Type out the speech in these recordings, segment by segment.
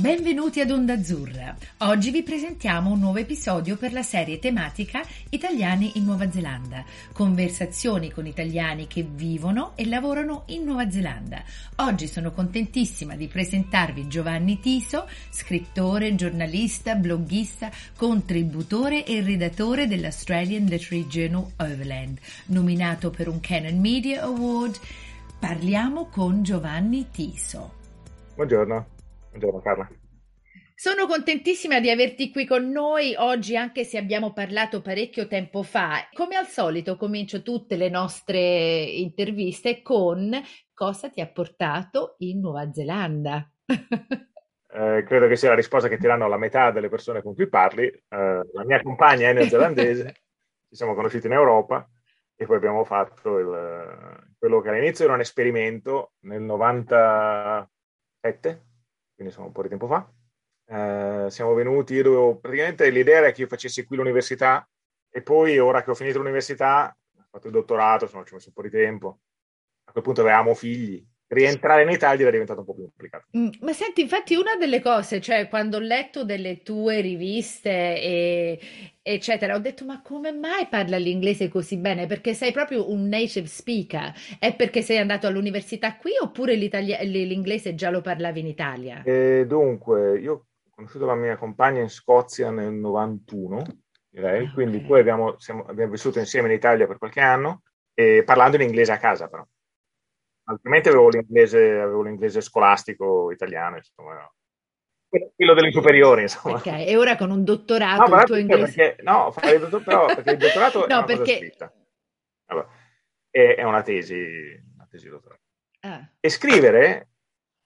Benvenuti ad Onda Azzurra. Oggi vi presentiamo un nuovo episodio per la serie tematica Italiani in Nuova Zelanda. Conversazioni con italiani che vivono e lavorano in Nuova Zelanda. Oggi sono contentissima di presentarvi Giovanni Tiso, scrittore, giornalista, bloggista, contributore e redattore dell'Australian Literary Journal Overland, nominato per un Canon Media Award. Parliamo con Giovanni Tiso. Buongiorno. Buongiorno Carla. Sono contentissima di averti qui con noi oggi, anche se abbiamo parlato parecchio tempo fa. Come al solito, comincio tutte le nostre interviste con cosa ti ha portato in Nuova Zelanda. eh, credo che sia la risposta che ti danno la metà delle persone con cui parli. Eh, la mia compagna è neozelandese, ci siamo conosciuti in Europa e poi abbiamo fatto il, quello che all'inizio era un esperimento nel 97 quindi sono un po' di tempo fa. Eh, siamo venuti, io dovevo, praticamente l'idea era che io facessi qui l'università e poi ora che ho finito l'università, ho fatto il dottorato, insomma ci ho messo un po' di tempo, a quel punto avevamo figli, rientrare in Italia era diventato un po' più complicato. Mm, ma senti, infatti una delle cose, cioè quando ho letto delle tue riviste e, eccetera, ho detto ma come mai parla l'inglese così bene? Perché sei proprio un native speaker? È perché sei andato all'università qui oppure l'inglese già lo parlavi in Italia? E dunque, io ho conosciuto la mia compagna in Scozia nel 91, direi, ah, quindi poi abbiamo, siamo, abbiamo vissuto insieme in Italia per qualche anno, parlando in inglese a casa però altrimenti avevo l'inglese, avevo l'inglese scolastico italiano, insomma, quello delle superiori, insomma. Ok, e ora con un dottorato no, il tuo inglese... Perché, no, fare il dottor, però, perché il dottorato no, è una perché... scritta. Allora, è, è, una tesi, una tesi dottorale. Ah. E scrivere,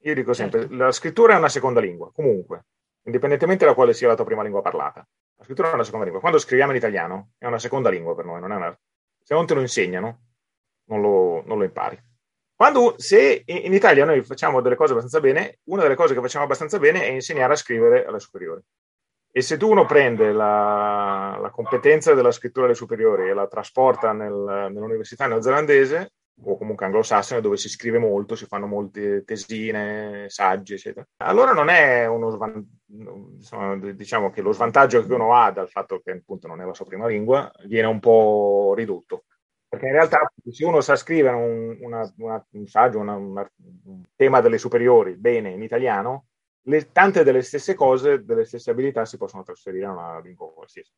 io dico sempre, certo. la scrittura è una seconda lingua, comunque, indipendentemente da quale sia la tua prima lingua parlata. La scrittura è una seconda lingua. Quando scriviamo in italiano è una seconda lingua per noi, non è una... se non te lo insegnano, non lo, non lo impari. Quando, se in Italia noi facciamo delle cose abbastanza bene, una delle cose che facciamo abbastanza bene è insegnare a scrivere alle superiori. E se tu uno prende la, la competenza della scrittura alle superiori e la trasporta nel, nell'università neozelandese, o comunque anglosassone, dove si scrive molto, si fanno molte tesine, saggi, eccetera, allora non è uno svantaggio, diciamo che lo svantaggio che uno ha dal fatto che appunto non è la sua prima lingua viene un po' ridotto. Perché in realtà se uno sa scrivere un, una, una, un saggio, una, un tema delle superiori bene in italiano, le, tante delle stesse cose, delle stesse abilità si possono trasferire a una lingua qualsiasi.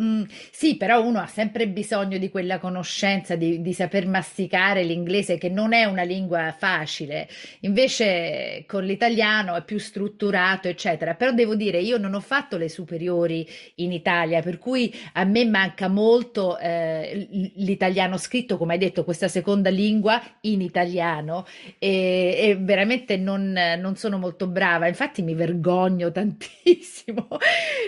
Mm, sì, però uno ha sempre bisogno di quella conoscenza, di, di, saper masticare l'inglese, che non è una lingua facile. Invece con l'italiano è più strutturato, eccetera. Però devo dire, io non ho fatto le superiori in Italia, per cui a me manca molto eh, l'italiano scritto, come hai detto, questa seconda lingua in italiano, e, e veramente non, non sono molto brava. Infatti mi vergogno tantissimo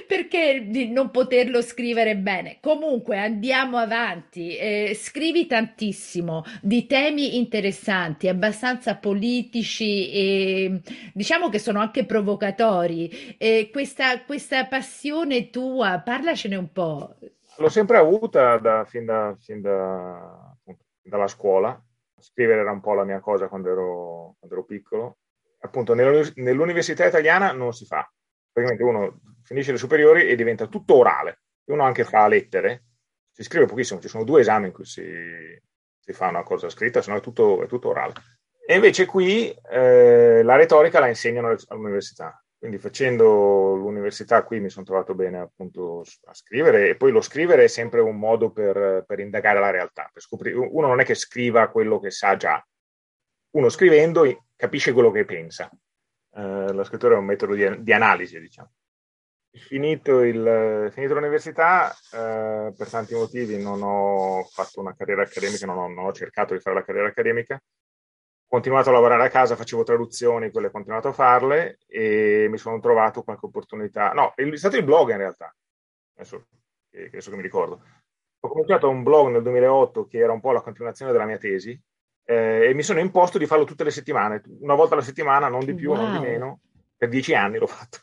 perché di non poterlo scrivere scrivere bene. Comunque andiamo avanti. Eh, scrivi tantissimo di temi interessanti, abbastanza politici e diciamo che sono anche provocatori. Eh, questa, questa passione tua, parlacene un po'. L'ho sempre avuta da, fin, da, fin da, dalla scuola. Scrivere era un po' la mia cosa quando ero, quando ero piccolo. Appunto, nell'università italiana non si fa. Praticamente uno finisce le superiori e diventa tutto orale uno anche fa lettere, si scrive pochissimo, ci sono due esami in cui si, si fa una cosa scritta, se no è tutto, è tutto orale. E invece qui eh, la retorica la insegnano all'università. Quindi facendo l'università qui mi sono trovato bene appunto a scrivere e poi lo scrivere è sempre un modo per, per indagare la realtà, per scoprire. Uno non è che scriva quello che sa già, uno scrivendo capisce quello che pensa. Eh, la scrittura è un metodo di, di analisi, diciamo finito, il, finito l'università, eh, per tanti motivi non ho fatto una carriera accademica, non ho, non ho, cercato di fare la carriera accademica. Ho continuato a lavorare a casa, facevo traduzioni, quelle ho continuato a farle e mi sono trovato qualche opportunità. No, è stato il blog in realtà, adesso, adesso che mi ricordo. Ho cominciato un blog nel 2008 che era un po' la continuazione della mia tesi eh, e mi sono imposto di farlo tutte le settimane, una volta alla settimana, non di più, wow. non di meno. Per dieci anni l'ho fatto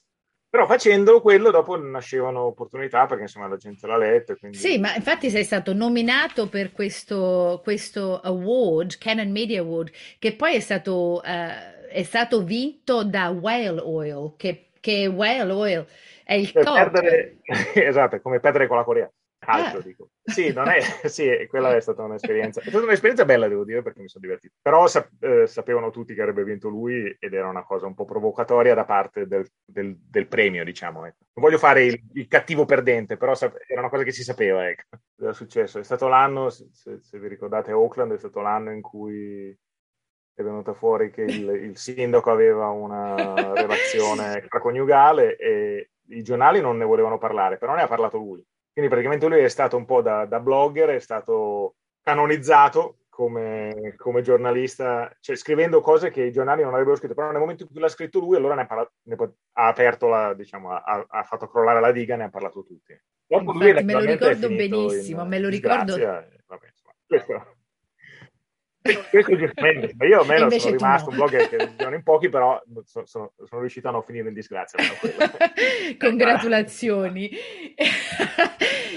Però facendo quello dopo nascevano opportunità perché insomma la gente l'ha letto. Quindi... Sì, ma infatti sei stato nominato per questo, questo award, Canon Media Award, che poi è stato, uh, è stato vinto da Whale Oil, che, che Whale Oil è il top. Perdere... esatto, è come perdere con la Corea calcio, ah. dico. Sì, non è, sì, quella è stata un'esperienza. È stata un'esperienza bella, devo dire, perché mi sono divertito. Però sap- eh, sapevano tutti che avrebbe vinto lui ed era una cosa un po' provocatoria da parte del, del, del premio, diciamo. Ecco. Non voglio fare il, il cattivo perdente, però sap- era una cosa che si sapeva, ecco. Era successo. È stato l'anno, se, se vi ricordate, Oakland è stato l'anno in cui è venuta fuori che il, il sindaco aveva una relazione extraconiugale e i giornali non ne volevano parlare, però ne ha parlato lui. Quindi praticamente lui è stato un po' da, da blogger, è stato canonizzato come, come, giornalista, cioè scrivendo cose che i giornali non avrebbero scritto, però nel momento in cui l'ha scritto lui, allora ne ha, parlato, ne ha aperto la, diciamo, ha, ha, fatto crollare la diga, ne ha parlato tutti. Infatti, me lo ricordo benissimo, me lo ricordo. Vabbè, insomma, questo questo giustamente, ma io almeno sono rimasto no. un blogger che sono in pochi, però sono, sono, sono, riuscito a non finire in disgrazia. Congratulazioni.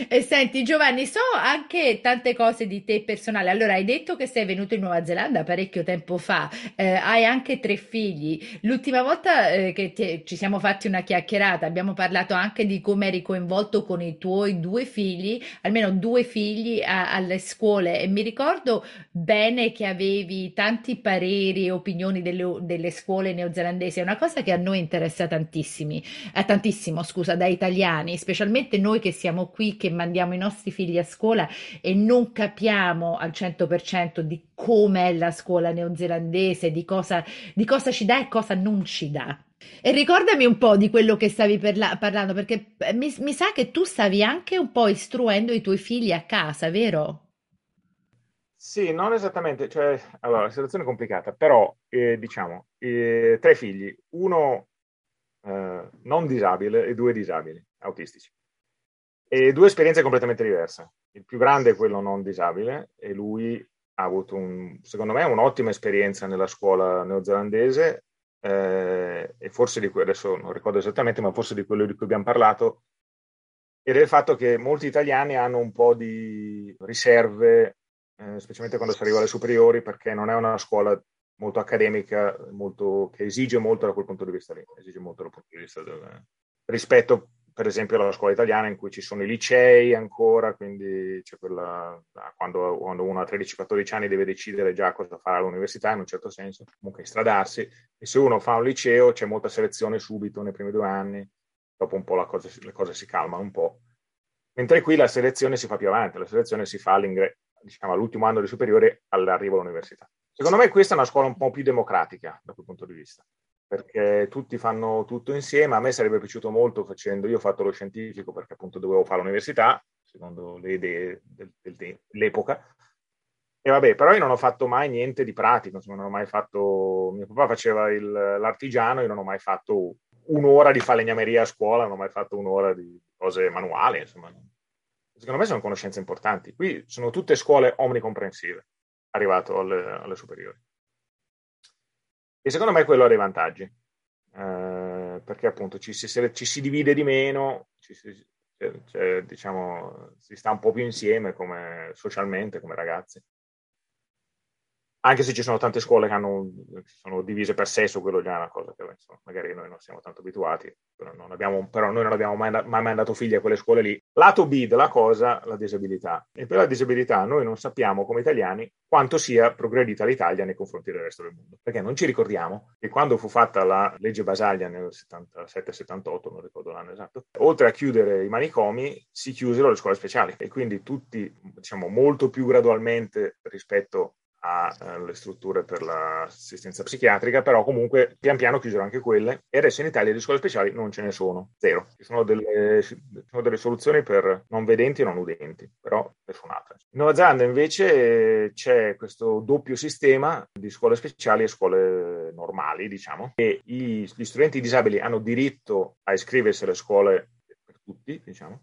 e senti Giovanni, so anche tante cose di te personali. Allora, hai detto che sei venuto in Nuova Zelanda parecchio tempo fa, eh, hai anche tre figli. L'ultima volta eh, che ti, ci siamo fatti una chiacchierata abbiamo parlato anche di come eri coinvolto con i tuoi due figli, almeno due figli a, alle scuole e mi ricordo bene che che avevi tanti pareri e opinioni delle, delle scuole neozelandesi, è una cosa che a noi interessa tantissimi, eh, tantissimo, scusa, da italiani, specialmente noi che siamo qui, che mandiamo i nostri figli a scuola e non capiamo al 100% di com'è la scuola neozelandese, di cosa, di cosa ci dà e cosa non ci dà. E ricordami un po' di quello che stavi perla- parlando, perché eh, mi, mi sa che tu stavi anche un po' istruendo i tuoi figli a casa, vero? Sì, non esattamente, cioè, allora, la situazione è complicata, però, eh, diciamo, eh, tre figli, uno eh, non disabile e due disabili, autistici. E due esperienze completamente diverse. Il più grande è quello non disabile e lui ha avuto, un, secondo me, un'ottima esperienza nella scuola neozelandese eh, e forse di cui, adesso non ricordo esattamente, ma forse di quello di cui abbiamo parlato, è il fatto che molti italiani hanno un po' di riserve eh, specialmente quando si arriva alle superiori, perché non è una scuola molto accademica, molto, che esige molto da quel punto di vista lì, esige molto dal punto di vista del, rispetto per esempio alla scuola italiana in cui ci sono i licei ancora, quindi c'è quella, quando, quando uno ha 13-14 anni deve decidere già cosa fare all'università in un certo senso, comunque stradarsi, e se uno fa un liceo c'è molta selezione subito nei primi due anni, dopo un po' cosa, le cose si calmano un po'. Mentre qui la selezione si fa più avanti, la selezione si fa all'ingresso diciamo, all'ultimo anno di superiore all'arrivo all'università. Secondo me questa è una scuola un po' più democratica da quel punto di vista, perché tutti fanno tutto insieme. A me sarebbe piaciuto molto facendo, io ho fatto lo scientifico perché appunto dovevo fare l'università, secondo le idee del, del, dell'epoca. E vabbè, però io non ho fatto mai niente di pratico, insomma, non ho mai fatto, mio papà faceva il, l'artigiano, io non ho mai fatto un'ora di falegnameria a scuola, non ho mai fatto un'ora di cose manuali, insomma, secondo me sono conoscenze importanti. Qui sono tutte scuole omnicomprensive, arrivato alle, alle superiori. E secondo me quello ha dei vantaggi, eh, perché appunto ci si, ci si, divide di meno, ci si, cioè, diciamo, si sta un po' più insieme come, socialmente come ragazzi anche se ci sono tante scuole che hanno, sono divise per sesso, quello già è una cosa che insomma, magari noi non siamo tanto abituati, però, non abbiamo, però noi non abbiamo mai, mai, mandato figli a quelle scuole lì. Lato B della cosa, la disabilità. E per la disabilità noi non sappiamo come italiani quanto sia progredita l'Italia nei confronti del resto del mondo, perché non ci ricordiamo che quando fu fatta la legge Basaglia nel 77-78, non ricordo l'anno esatto, oltre a chiudere i manicomi, si chiusero le scuole speciali e quindi tutti, diciamo, molto più gradualmente rispetto alle strutture per l'assistenza psichiatrica, però comunque pian piano chiusero anche quelle e adesso in Italia di scuole speciali non ce ne sono, zero. Ci sono delle, ci sono delle soluzioni per non vedenti e non udenti, però nessun'altra. In Nuova Zelanda invece c'è questo doppio sistema di scuole speciali e scuole normali, diciamo, e gli studenti disabili hanno diritto a iscriversi alle scuole per tutti, diciamo,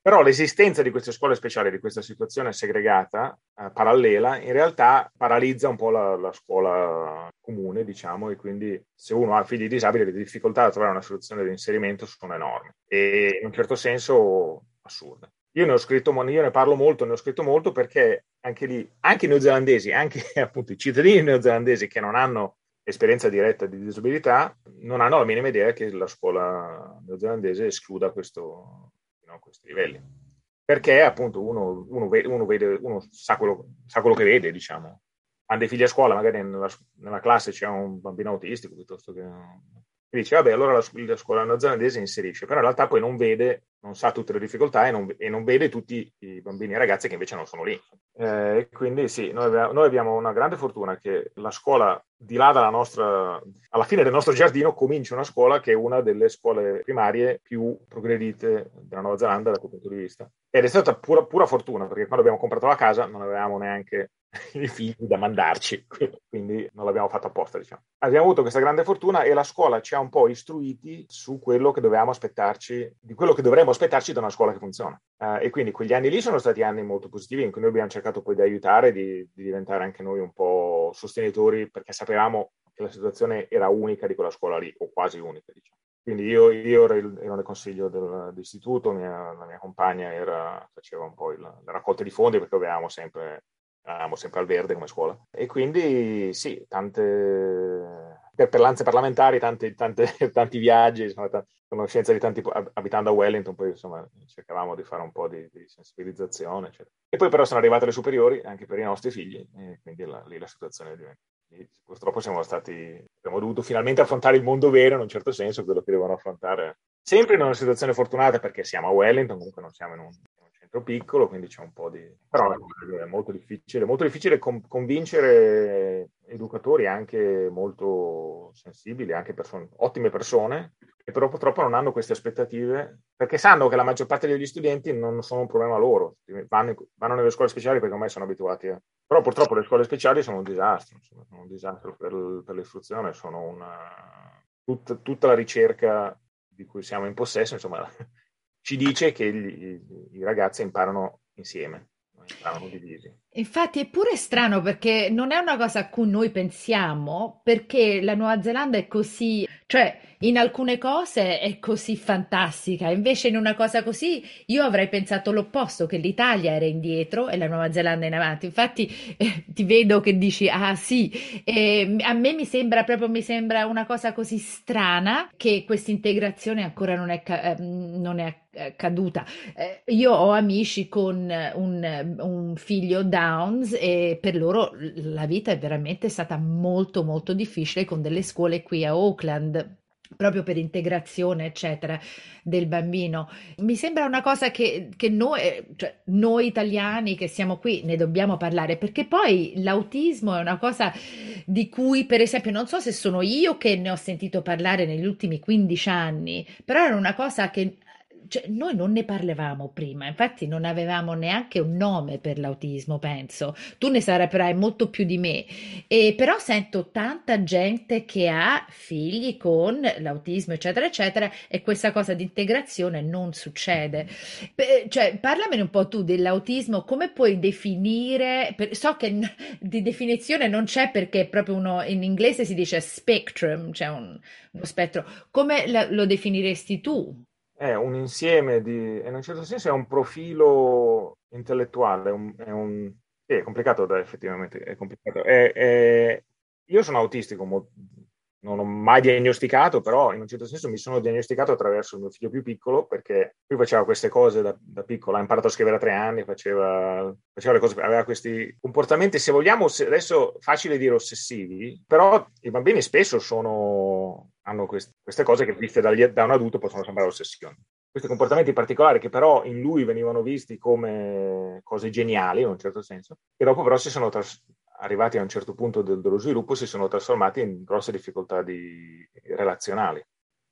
Però l'esistenza di queste scuole speciali, di questa situazione segregata, eh, parallela, in realtà paralizza un po' la, la, scuola comune, diciamo, e quindi se uno ha figli disabili le difficoltà a trovare una soluzione di inserimento sono enormi e in un certo senso assurde. Io ne ho scritto, io ne parlo molto, ne ho scritto molto perché anche lì, anche i neozelandesi, anche appunto i cittadini neozelandesi che non hanno esperienza diretta di disabilità, non hanno la minima idea che la scuola neozelandese escluda questo, no, questi livelli. Perché appunto uno, uno, vede, uno, vede, uno sa, quello, sa, quello, che vede, diciamo. Ha dei figli a scuola, magari nella, nella classe c'è un bambino autistico piuttosto che e dice vabbè allora la, la scuola neozelandese inserisce, però in realtà poi non vede, non sa tutte le difficoltà e non, e non vede tutti i bambini e ragazzi che invece non sono lì. Eh, quindi sì, noi noi abbiamo, una grande fortuna che la scuola di là dalla nostra, alla fine del nostro giardino comincia una scuola che è una delle scuole primarie più progredite della Nuova Zelanda da quel punto di vista. Ed è stata pura, pura fortuna perché quando abbiamo comprato la casa non avevamo neanche i figli da mandarci, quindi non l'abbiamo fatto apposta, diciamo. Abbiamo avuto questa grande fortuna e la scuola ci ha un po' istruiti su quello che dovevamo aspettarci, di quello che dovremmo aspettarci da una scuola che funziona. Uh, e quindi quegli anni lì sono stati anni molto positivi in cui noi abbiamo cercato poi di aiutare, di, di diventare anche noi un po' sostenitori perché sapevamo che la situazione era unica di quella scuola lì, o quasi unica, diciamo. Quindi io, io ero, nel consiglio dell'istituto, mia, la mia compagna era, faceva un po' il, la raccolta di fondi perché avevamo sempre eravamo sempre al verde come scuola. E quindi sì, tante perlanze parlamentari, tanti, tante, tanti viaggi, insomma, t- conoscenza di tanti, abitando a Wellington, poi insomma cercavamo di fare un po' di, di sensibilizzazione, eccetera. E poi però sono arrivate le superiori anche per i nostri figli, e quindi la, lì la situazione diventa. Purtroppo siamo stati, abbiamo dovuto finalmente affrontare il mondo vero, in un certo senso, quello che devono affrontare sempre in una situazione fortunata perché siamo a Wellington, comunque non siamo in un, centro piccolo, quindi c'è un po' di... però è molto difficile, molto difficile con- convincere educatori anche molto sensibili, anche persone, ottime persone, che però purtroppo non hanno queste aspettative, perché sanno che la maggior parte degli studenti non sono un problema loro, vanno, vanno nelle scuole speciali perché ormai sono abituati a... Però purtroppo le scuole speciali sono un disastro, insomma, sono un disastro per, per l'istruzione, sono una... Tutta, tutta la ricerca di cui siamo in possesso, insomma, ci dice che gli, i ragazzi imparano insieme, imparano divisi. Infatti è pure strano perché non è una cosa a cui noi pensiamo, perché la Nuova Zelanda è così, cioè in alcune cose è così fantastica, invece in una cosa così io avrei pensato l'opposto, che l'Italia era indietro e la Nuova Zelanda in avanti. Infatti eh, ti vedo che dici ah sì, e a me mi sembra proprio mi sembra una cosa così strana che questa integrazione ancora non è, eh, non è eh, caduta. Eh, io ho amici con un, un, figlio Downs e per loro la vita è veramente stata molto molto difficile con delle scuole qui a Auckland proprio per integrazione, eccetera, del bambino. Mi sembra una cosa che, che noi, cioè, noi italiani che siamo qui ne dobbiamo parlare, perché poi l'autismo è una cosa di cui, per esempio, non so se sono io che ne ho sentito parlare negli ultimi 15 anni, però era una cosa che cioè, noi non ne parlavamo prima, infatti non avevamo neanche un nome per l'autismo, penso. Tu ne saprai molto più di me, e però sento tanta gente che ha figli con l'autismo, eccetera, eccetera, e questa cosa di integrazione non succede. Cioè, parlamene un po' tu dell'autismo, come puoi definire? So che di definizione non c'è perché proprio uno in inglese si dice spectrum, cioè un, uno spettro. Come lo definiresti tu? È un insieme di, in un certo senso è un profilo intellettuale, un, è, un, è complicato da effettivamente, è complicato. È, è, io sono autistico, non ho mai diagnosticato, però in un certo senso mi sono diagnosticato attraverso mio figlio più piccolo, perché lui faceva queste cose da, da piccolo, ha imparato a scrivere a tre anni, faceva, faceva le cose, aveva questi comportamenti, se vogliamo, adesso facile dire ossessivi, però i bambini spesso sono, hanno quest, queste cose che viste da, da un adulto possono sembrare ossessioni. Questi comportamenti particolari che però in lui venivano visti come cose geniali in un certo senso, e dopo però si sono tras- arrivati a un certo punto del, dello sviluppo si sono trasformati in grosse difficoltà di, relazionali.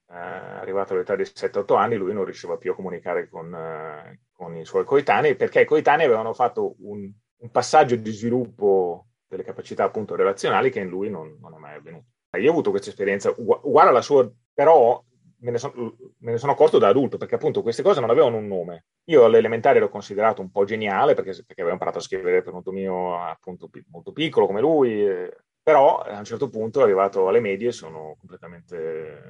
Eh, arrivato all'età di 7-8 anni, lui non riusciva più a comunicare con, eh, con, i suoi coetanei perché i coetanei avevano fatto un, un, passaggio di sviluppo delle capacità appunto relazionali che in lui non, non è mai avvenuto. Io ho avuto questa esperienza uguale alla sua, però me ne, so, me ne, sono accorto da adulto, perché appunto queste cose non avevano un nome. Io all'elementare ero considerato un po' geniale, perché, perché avevo imparato a scrivere per conto mio appunto molto piccolo come lui, eh, però a un certo punto, arrivato alle medie, sono completamente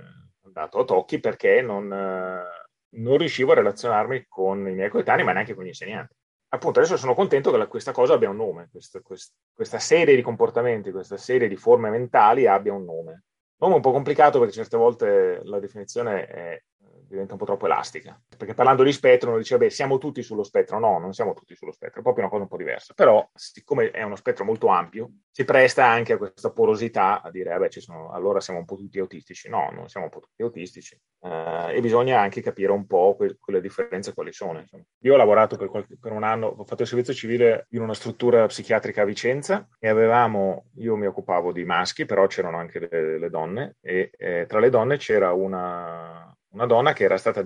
andato a tocchi perché non, non riuscivo a relazionarmi con i miei coetanei, ma neanche con gli insegnanti appunto adesso sono contento che la, questa cosa abbia un nome, questa, questa, questa, serie di comportamenti, questa serie di forme mentali abbia un nome. Nome un po' complicato perché certe volte la definizione è, diventa un po' troppo elastica. Perché parlando di spettro uno dice, beh, siamo tutti sullo spettro. No, non siamo tutti sullo spettro, è proprio una cosa un po' diversa. Però, siccome è uno spettro molto ampio, si presta anche a questa porosità a dire, vabbè, sono, allora siamo un po' tutti autistici. No, non siamo un po' tutti autistici. Uh, e bisogna anche capire un po' que- quelle differenze quali sono. Insomma. Io ho lavorato per, qualche, per un anno, ho fatto il servizio civile in una struttura psichiatrica a Vicenza e avevamo, io mi occupavo di maschi, però c'erano anche le, le donne e eh, tra le donne c'era una una donna a cui era stata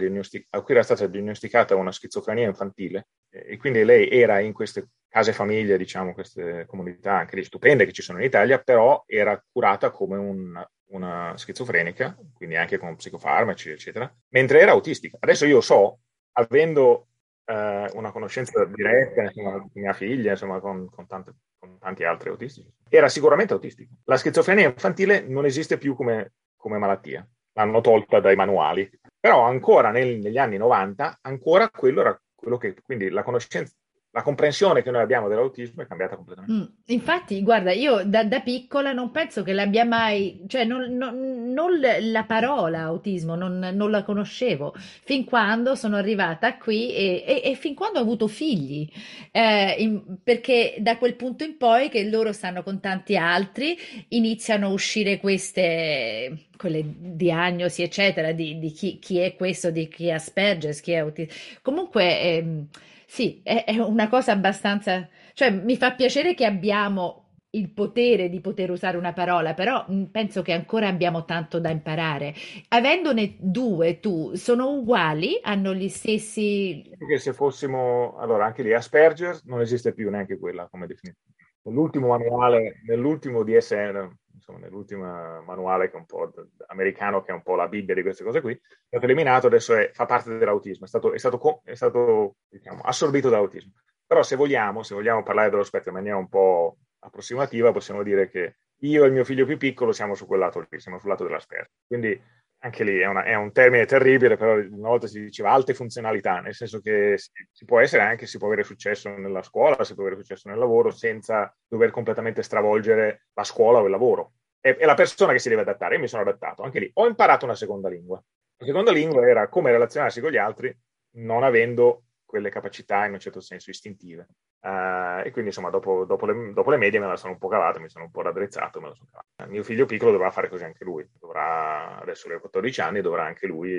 diagnosticata una schizofrenia infantile e quindi lei era in queste case famiglie, diciamo, queste comunità anche stupende che ci sono in Italia, però era curata come un, una schizofrenica, quindi anche con psicofarmaci, eccetera, mentre era autistica. Adesso io so, avendo eh, una conoscenza diretta, insomma, con mia figlia, insomma, con, con, tante, con tanti altri autistici, era sicuramente autistica. La schizofrenia infantile non esiste più come, come malattia l'hanno tolta dai manuali. Però ancora nel, negli anni 90, ancora quello era quello che, quindi la conoscenza, la comprensione che noi abbiamo dell'autismo è cambiata completamente. Mm, infatti, guarda, io da, da, piccola non penso che l'abbia mai, cioè non, non, non la parola autismo, non, non, la conoscevo fin quando sono arrivata qui e, e, e fin quando ho avuto figli, eh, in, perché da quel punto in poi che loro stanno con tanti altri, iniziano a uscire queste quelle diagnosi, eccetera, di, di chi, chi, è questo, di chi ha Asperger, chi è autista. Comunque, ehm, sì, è, è una cosa abbastanza... Cioè, mi fa piacere che abbiamo il potere di poter usare una parola, però mm, penso che ancora abbiamo tanto da imparare. Avendone due, tu, sono uguali? Hanno gli stessi... Perché se fossimo... Allora, anche lì Asperger non esiste più neanche quella come definizione. Nell'ultimo manuale, nell'ultimo DSM, insomma, nell'ultimo manuale che è un po' americano, che è un po' la Bibbia di queste cose qui, è stato eliminato, adesso è, fa parte dell'autismo, è stato, è stato, è stato diciamo, assorbito dall'autismo. Però se vogliamo, se vogliamo parlare dello spettro in maniera un po' approssimativa, possiamo dire che io e il mio figlio più piccolo siamo su quel lato lì, siamo sul lato dell'asperto. Quindi anche lì è, una, è, un termine terribile, però una volta si diceva alte funzionalità, nel senso che si, si, può essere anche, si può avere successo nella scuola, si può avere successo nel lavoro senza dover completamente stravolgere la scuola o il lavoro. È, è la persona che si deve adattare. Io mi sono adattato, anche lì. Ho imparato una seconda lingua. La seconda lingua era come relazionarsi con gli altri non avendo quelle capacità in un certo senso istintive. Uh, e quindi insomma dopo, dopo, le, dopo, le, medie me la sono un po' cavata, mi sono un po' raddrizzato, me la sono cavata. Mio figlio piccolo dovrà fare così anche lui, dovrà, adesso lui ha 14 anni, dovrà anche lui,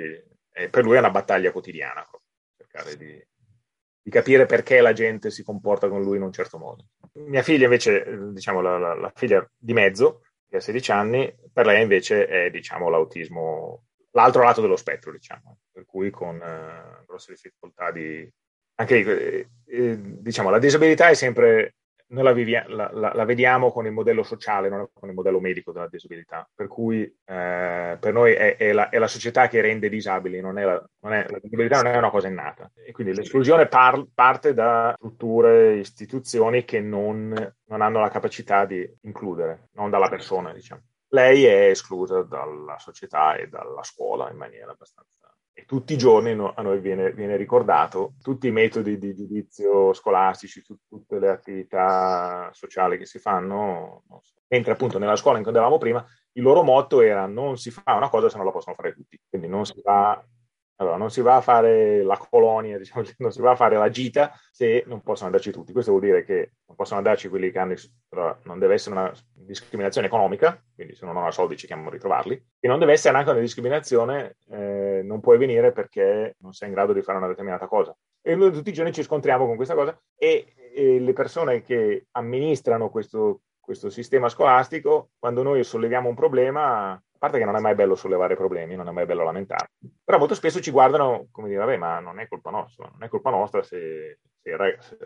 e per lui è una battaglia quotidiana, cercare di, di, capire perché la gente si comporta con lui in un certo modo. Mia figlia invece, diciamo la, la, la figlia di mezzo, che ha 16 anni, per lei invece è diciamo l'autismo, l'altro lato dello spettro, diciamo, per cui con eh, grosse difficoltà di, anche eh, eh, diciamo, la disabilità è sempre, noi la, vivia, la, la, la, vediamo con il modello sociale, non con il modello medico della disabilità, per cui eh, per noi è, è, è, la, società che rende disabili, non è la, non la disabilità non è una cosa innata. E quindi l'esclusione par, parte da strutture, istituzioni che non, non hanno la capacità di includere, non dalla persona, diciamo. Lei è esclusa dalla società e dalla scuola in maniera abbastanza e tutti i giorni no, a noi viene, viene, ricordato tutti i metodi di giudizio scolastici, tu, tutte le attività sociali che si fanno, so. mentre appunto nella scuola in cui andavamo prima il loro motto era non si fa una cosa se non la possono fare tutti, quindi non si va allora, non si va a fare la colonia, diciamo, non si va a fare la gita se non possono andarci tutti. Questo vuol dire che non possono andarci quelli che hanno, allora, non deve essere una discriminazione economica, quindi se non hanno soldi ci chiamano a ritrovarli, e non deve essere neanche una discriminazione, eh, non puoi venire perché non sei in grado di fare una determinata cosa. E noi tutti i giorni ci scontriamo con questa cosa e, e le persone che amministrano questo, questo sistema scolastico, quando noi solleviamo un problema, parte che non è mai bello sollevare problemi, non è mai bello lamentare, però molto spesso ci guardano come dire, vabbè, ma non è colpa nostra, non è colpa nostra se, se il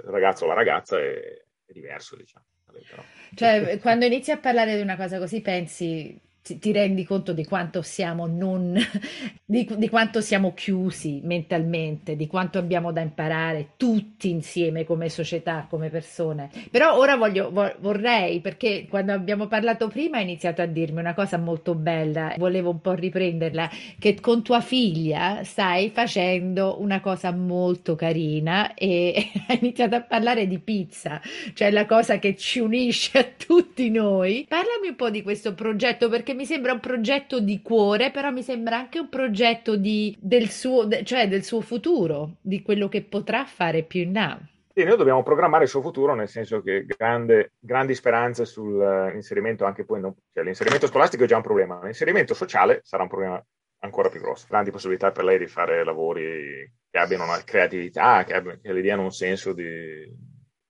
ragazzo o la ragazza è, è diverso, diciamo. Cioè, quando inizi a parlare di una cosa così pensi, ti rendi conto di quanto siamo non, di, di, quanto siamo chiusi mentalmente, di quanto abbiamo da imparare tutti insieme come società, come persone. Però ora voglio, vorrei, perché quando abbiamo parlato prima hai iniziato a dirmi una cosa molto bella, volevo un po' riprenderla, che con tua figlia stai facendo una cosa molto carina e hai iniziato a parlare di pizza, cioè la cosa che ci unisce a tutti noi. Parlami un po' di questo progetto perché mi sembra un progetto di cuore, però mi sembra anche un progetto di, del, suo, cioè del suo futuro, di quello che potrà fare più in là. Sì, noi dobbiamo programmare il suo futuro, nel senso che grande, grandi speranze sull'inserimento anche poi, non, cioè l'inserimento scolastico è già un problema, l'inserimento sociale sarà un problema ancora più grosso. Grandi possibilità per lei di fare lavori che abbiano una creatività, che, abbiano, che le diano un senso di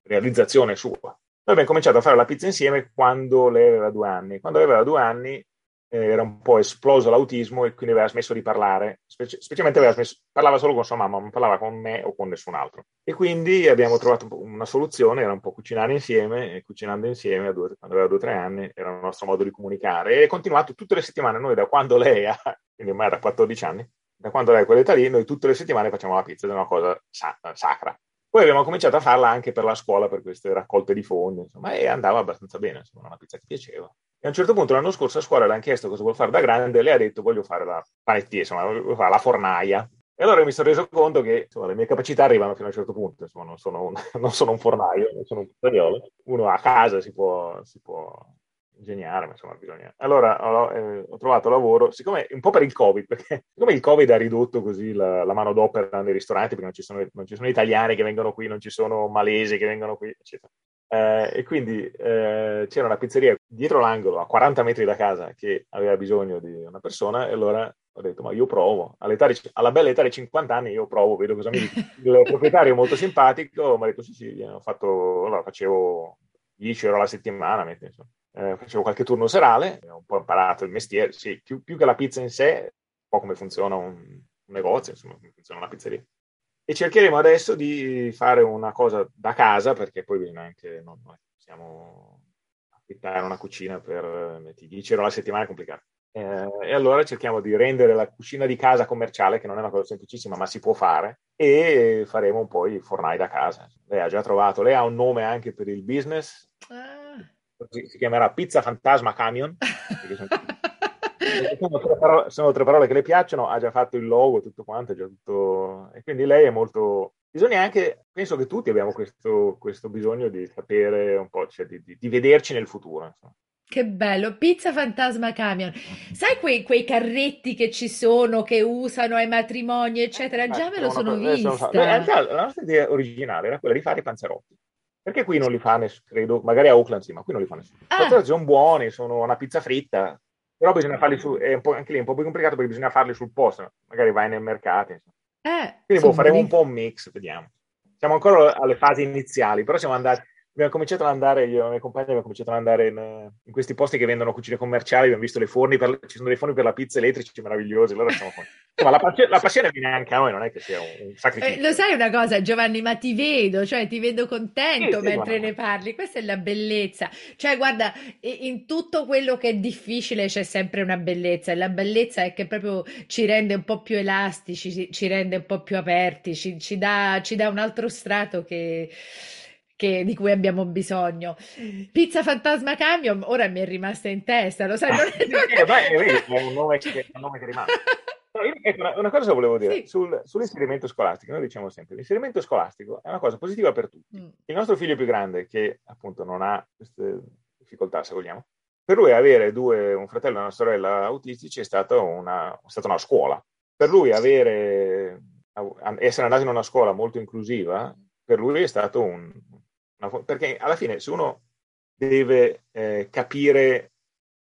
realizzazione sua. Noi abbiamo cominciato a fare la pizza insieme quando lei aveva due anni. Quando lei aveva due anni eh, era un po' esploso l'autismo e quindi aveva smesso di parlare, specie, specialmente aveva smesso, parlava solo con sua mamma, non parlava con me o con nessun altro. E quindi abbiamo trovato una soluzione, era un po' cucinare insieme, e cucinando insieme due, quando aveva due o tre anni era il nostro modo di comunicare e è continuato tutte le settimane, noi da quando lei ha, quindi ormai era 14 anni, da quando lei è quell'età lì, noi tutte le settimane facciamo la pizza, è una cosa sa- sacra. Poi abbiamo cominciato a farla anche per la scuola, per queste raccolte di fondi, insomma, e andava abbastanza bene, insomma, una pizza che piaceva. E a un certo punto l'anno scorso a scuola le hanno chiesto cosa vuol fare da grande e lei ha detto voglio fare la panettiera, insomma, voglio fare la fornaia. E allora mi sono reso conto che insomma, le mie capacità arrivano fino a un certo punto, insomma, non, sono un, non sono un fornaio, non sono un pizzaiolo. Uno a casa si può, si può ingegnare, ma insomma bisogna... Allora ho, eh, ho, trovato lavoro, siccome un po' per il Covid, perché siccome il Covid ha ridotto così la, la manodopera nei ristoranti, perché non ci, sono, non ci, sono, italiani che vengono qui, non ci sono malesi che vengono qui, eccetera. Eh, e quindi eh, c'era una pizzeria dietro l'angolo, a 40 metri da casa, che aveva bisogno di una persona, e allora ho detto, ma io provo. All'età di, alla bella età di 50 anni io provo, vedo cosa mi dice. Il proprietario è molto simpatico, mi ha detto sì, sì, ho fatto, allora facevo 10 euro alla settimana, insomma eh, facevo qualche turno serale, ho un po' imparato il mestiere, sì, più, più, che la pizza in sé, un po' come funziona un, un negozio, insomma, come funziona una pizzeria. E cercheremo adesso di fare una cosa da casa, perché poi bisogna anche, non, non possiamo affittare una cucina per 10 euro alla settimana, è complicato. Eh, e allora cerchiamo di rendere la cucina di casa commerciale, che non è una cosa semplicissima, ma si può fare, e faremo un po' i fornai da casa. Lei ha già trovato, lei ha un nome anche per il business. Ah si chiamerà Pizza Fantasma Camion. sono, tre parole, sono, tre parole, che le piacciono, ha già fatto il logo, tutto quanto, tutto... e quindi lei è molto... Bisogna anche, penso che tutti abbiamo questo, questo bisogno di sapere un po', cioè di, di, di vederci nel futuro. Insomma. Che bello, Pizza Fantasma Camion. Sai quei, quei, carretti che ci sono, che usano ai matrimoni, eccetera? Già me lo sono vista. la nostra idea originale era quella di fare i panzerotti. Perché qui non li fa nessuno, credo, magari a Oakland sì, ma qui non li fa nessuno. Ah. Sono buoni, sono una pizza fritta, però bisogna farli su, è un po', anche lì è un po' più complicato perché bisogna farli sul posto, magari vai nel mercato. Eh, Quindi boh, faremo un po' un mix, vediamo. Siamo ancora alle fasi iniziali, però siamo andati, abbiamo cominciato ad andare, io e la mia compagna abbiamo cominciato ad andare in, in, questi posti che vendono cucine commerciali, abbiamo visto le forni, per, ci sono dei forni per la pizza elettrici meravigliosi, allora siamo con... Ma la, passione, la passione viene anche a noi, non è che sia un, un sacrificio. Eh, lo sai una cosa, Giovanni, ma ti vedo, cioè ti vedo contento sì, sì, mentre guarda. ne parli. Questa è la bellezza. Cioè, guarda, in tutto quello che è difficile c'è sempre una bellezza. E la bellezza è che proprio ci rende un po' più elastici, ci, rende un po' più aperti, ci, ci, dà, ci dà un altro strato che che, di cui abbiamo bisogno. Pizza Fantasma Camion, ora mi è rimasta in testa, lo sai? Non è, non è... Eh, vai, è un nome che, un nome che rimane. Ecco, una, una, cosa volevo dire sì. Sul, sull'inserimento scolastico. Noi diciamo sempre: l'inserimento scolastico è una cosa positiva per tutti. Mm. Il nostro figlio più grande, che appunto non ha queste difficoltà, se vogliamo, per lui avere due, un fratello e una sorella autistici è, stato una, è stata una scuola. Per lui avere, essere andato in una scuola molto inclusiva, per lui è stato un, perché alla fine se uno deve eh, capire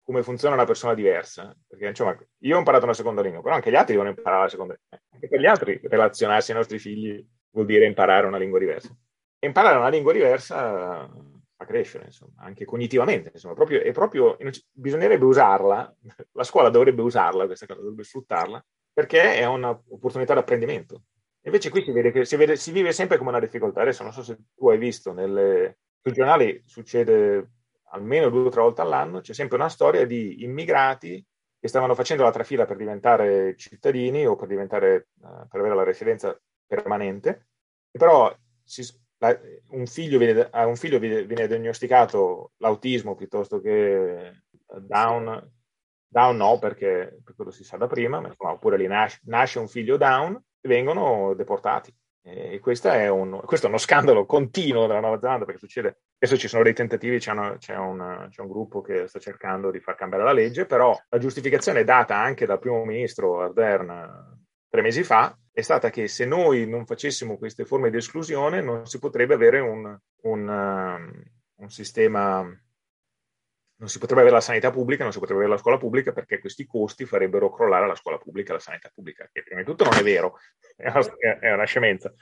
come funziona una persona diversa, perché insomma io ho imparato una seconda lingua, però anche gli altri devono imparare la seconda lingua, anche per gli altri relazionarsi ai nostri figli vuol dire imparare una lingua diversa. E imparare una lingua diversa fa crescere, insomma, anche cognitivamente, insomma, proprio, è proprio, bisognerebbe usarla, la scuola dovrebbe usarla, questa cosa, dovrebbe sfruttarla, perché è un'opportunità d'apprendimento. Invece qui si vede che si, vede, si, vive sempre come una difficoltà. Adesso non so se tu hai visto, nelle, sui giornali succede almeno due o tre volte all'anno, c'è sempre una storia di immigrati che stavano facendo la trafila per diventare cittadini o per, diventare, uh, per avere la residenza permanente, però si, la, un figlio viene, a un figlio viene, diagnosticato l'autismo piuttosto che Down, Down no perché per quello si sa da prima, ma oppure lì nasce, nasce un figlio Down vengono deportati. E questo è, un, questo è uno scandalo continuo della Nuova Zelanda perché succede, adesso ci sono dei tentativi, c'è, una, c'è, un, c'è, un, gruppo che sta cercando di far cambiare la legge, però la giustificazione data anche dal primo ministro Ardern tre mesi fa è stata che se noi non facessimo queste forme di esclusione non si potrebbe avere un, un, um, un sistema non si potrebbe avere la sanità pubblica, non si potrebbe avere la scuola pubblica perché questi costi farebbero crollare la scuola pubblica e la sanità pubblica, che prima di tutto non è vero, è una, è una scemenza.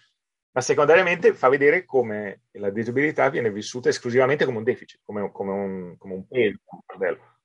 Ma secondariamente fa vedere come la disabilità viene vissuta esclusivamente come un deficit, come, come, un, come un, peso.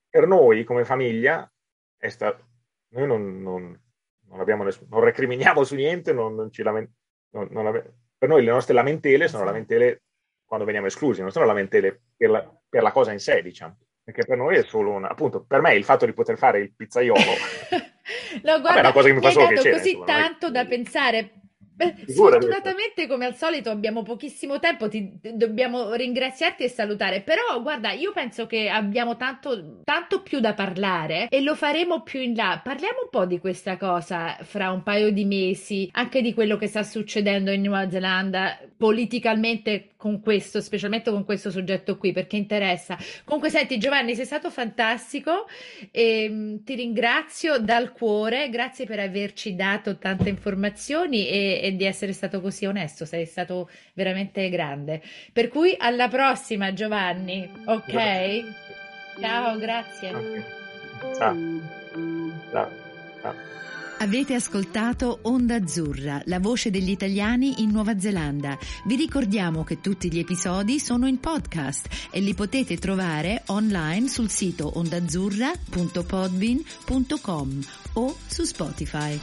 Per noi, come famiglia, è stato, noi non, non, non, abbiamo non recriminiamo su niente, non, ci lament- per noi le nostre lamentele sono lamentele quando veniamo esclusi, non sono lamentele per la, per la cosa in sé, diciamo perché per noi è solo una, appunto, per me il fatto di poter fare il pizzaiolo no, guarda, Vabbè, è una cosa che mi fa solo piacere. così insomma, tanto da pensare Beh, sfortunatamente, come al solito, abbiamo pochissimo tempo, ti, dobbiamo ringraziarti e salutare. Però, guarda, io penso che abbiamo tanto, tanto più da parlare e lo faremo più in là. Parliamo un po' di questa cosa fra un paio di mesi, anche di quello che sta succedendo in Nuova Zelanda politicamente con questo, specialmente con questo soggetto qui, perché interessa. Comunque, senti, Giovanni, sei stato fantastico e um, ti ringrazio dal cuore. Grazie per averci dato tante informazioni e, e di essere stato così onesto, sei stato veramente grande. Per cui alla prossima Giovanni, ok? Ciao, grazie. Ciao. Ciao. Avete ascoltato Onda Azzurra, la voce degli italiani in Nuova Zelanda. Vi ricordiamo che tutti gli episodi sono in podcast e li potete trovare online sul sito ondazzurra.podbean.com o su Spotify.